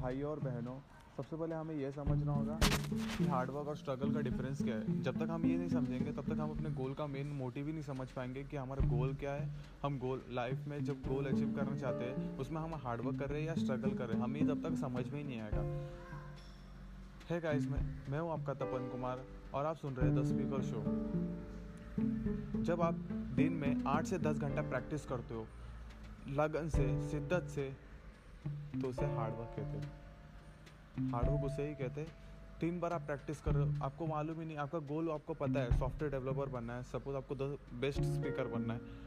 भाइयों और बहनों, सबसे पहले हमें यह समझना होगा कि हार्डवर्क और स्ट्रगल का डिफरेंस क्या है। जब तक हम ये नहीं समझेंगे, तब तक हम अपने गोल का मेन मोटिव ही नहीं समझ पाएँगे कि हमारा गोल क्या है। हम गोल लाइफ में जब गोल अचीव करना चाहते हैं, उसमें हम हार्डवर्क कर रहे हैं या स्ट्रगल कर रहे हैं, हमें जब तक समझ में ही नहीं आएगा। है गाइस मैं मैं हूँ आपका तपन कुमार और आप सुन रहे हैं द स्पीकर शो जब आप दिन में आठ से दस घंटा प्रैक्टिस करते हो, लगन से, शिद्दत से तो उसे हार्डवर्क कहते हैं। हार्डवर्क उसे ही कहते हैं। तीन बार आप प्रैक्टिस कर रहे हो, आपको मालूम ही नहीं, आपका गोल आपको पता है सॉफ्टवेयर डेवलपर बनना है सपोज़ आपको द बेस्ट स्पीकर बनना है।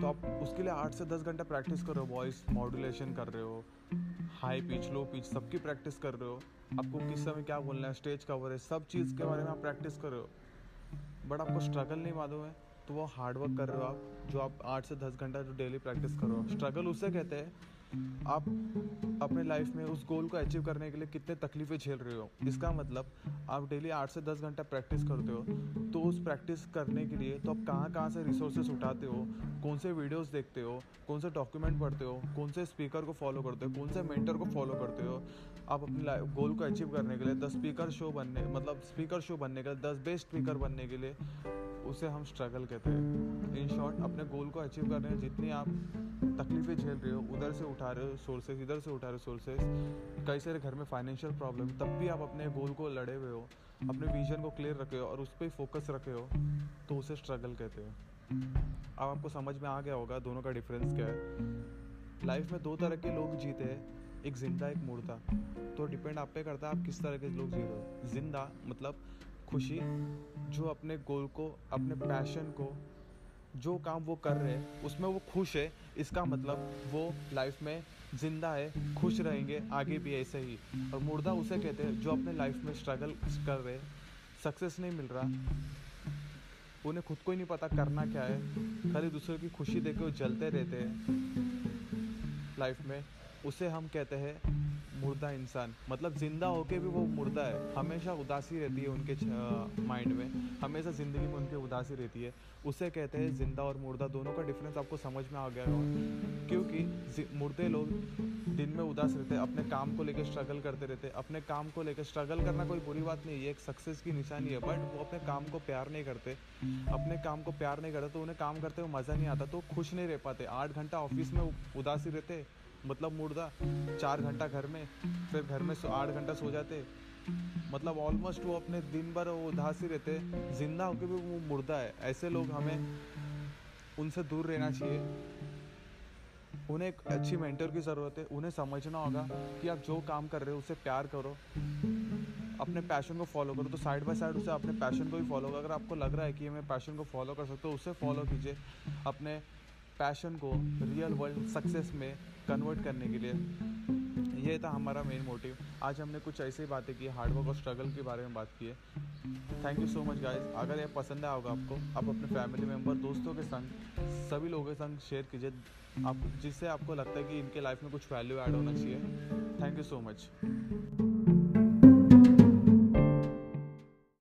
तो आप उसके लिए आठ से दस घंटा प्रैक्टिस कर रहे हो वॉइस मॉड्यूलेशन कर रहे हो हाई पिच लो पिच सबकी प्रैक्टिस कर रहे हो। आपको किस समय क्या बोलना है स्टेज कवर है, सब चीज़ के बारे में आप प्रैक्टिस कर रहे हो। बट आपको स्ट्रगल नहीं मालूम है तो वो हार्डवर्क कर रहे हो आप, जो आप आठ से दस घंटा जो डेली प्रैक्टिस कर रहे हो। स्ट्रगल उसे कहते हैं आप अपने लाइफ में उस गोल को अचीव करने के लिए कितने तकलीफ़ें झेल रहे हो? इसका मतलब आप डेली आठ से दस घंटा प्रैक्टिस करते हो तो उस प्रैक्टिस करने के लिए तो आप कहाँ कहाँ से रिसोर्सेस उठाते हो? कौन से वीडियोस देखते हो? कौन से डॉक्यूमेंट पढ़ते हो? कौन से स्पीकर को फॉलो करते हो? कौन से मेंटर को फॉलो करते हो? आप अपने गोल को अचीव करने के लिए दस स्पीकर शो बनने मतलब स्पीकर शो बनने के लिए, दस बेस्ट स्पीकर बनने के लिए उसे हम स्ट्रगल कहते हैं। इन शॉर्ट अपने गोल को अचीव करने में जितनी आप तकलीफ़ें झेल रहे हो, उधर से उठा रहे हो सोर्सेज इधर से उठा रहे हो सोर्सेज कई सारे घर में फाइनेंशियल प्रॉब्लम तब भी आप अपने गोल को लड़े हुए हो, अपने विजन को क्लियर रखे हो और उस पर फोकस रखे हो तो उसे स्ट्रगल कहते हो। अब आपको समझ में आ गया होगा दोनों का डिफरेंस क्या है। लाइफ में दो तरह के लोग जीते हैं, एक ज़िंदा, एक मुर्दा। तो डिपेंड आप पे करता है आप किस तरह के लोग जी रहे हो। ज़िंदा मतलब खुशी, जो अपने गोल को, अपने पैशन को, जो काम वो कर रहे हैं, उसमें वो खुश है। इसका मतलब वो लाइफ में ज़िंदा है, खुश रहेंगे, आगे भी ऐसे ही। और मुर्दा उसे कहते हैं, जो अपने लाइफ में स्ट्रगल कर रहे सक्सेस नहीं मिल रहा। उन्हें खुद को ही नहीं पता करना क्या है। खाली दूसरों की खुशी देखे वो जलते रहते हैं। लाइफ में उसे हम कहते हैं मुर्दा इंसान। मतलब ज़िंदा होके भी वो मुर्दा है। हमेशा उदासी रहती है उनके माइंड में। हमेशा ज़िंदगी में उनकी उदासी रहती है। उसे कहते हैं ज़िंदा और मुर्दा। दोनों का डिफरेंस आपको समझ में आ गया होगा। क्योंकि मुर्दे लोग दिन में उदास रहते अपने काम को लेकर स्ट्रगल करते रहते अपने काम को लेकर स्ट्रगल करना कोई बुरी बात नहीं है। एक सक्सेस की निशानी है। बट वो अपने काम को प्यार नहीं करते। अपने काम को प्यार नहीं करते तो उन्हें काम करते हुए मज़ा नहीं आता। तो खुश नहीं रह पाते। आठ घंटा ऑफ़िस में उदासी रहते मतलब मुर्दा चार घंटा घर में, फिर घर में आठ घंटा सो जाते। मतलब ऑलमोस्ट वो अपने दिन भर वो उदास ही रहते। ज़िंदा होकर भी वो मुर्दा है। ऐसे लोग हमें उनसे दूर रहना चाहिए। उन्हें एक अच्छी मेंटर की ज़रूरत है। उन्हें समझना होगा कि आप जो काम कर रहे हो, उसे प्यार करो। अपने पैशन को फॉलो करो। तो साइड बाय साइड उसे अपने पैशन को भी फॉलो करो। अगर आपको लग रहा है कि मैं पैशन को फॉलो कर सकता हूँ, उसे फॉलो कीजिए। अपने पैशन को रियल वर्ल्ड सक्सेस में कन्वर्ट करने के लिए। ये था हमारा मेन मोटिव आज हमने कुछ ऐसी बातें की हार्डवर्क और स्ट्रगल के बारे में बात की है। Thank you so much guys अगर ये पसंद आया होगा आपको, आप अपने फैमिली मेंबर दोस्तों के संग, सभी लोगों के संग शेयर कीजिए। आप, जिससे आपको लगता है कि इनके लाइफ में कुछ वैल्यू ऐड होना चाहिए। Thank you so much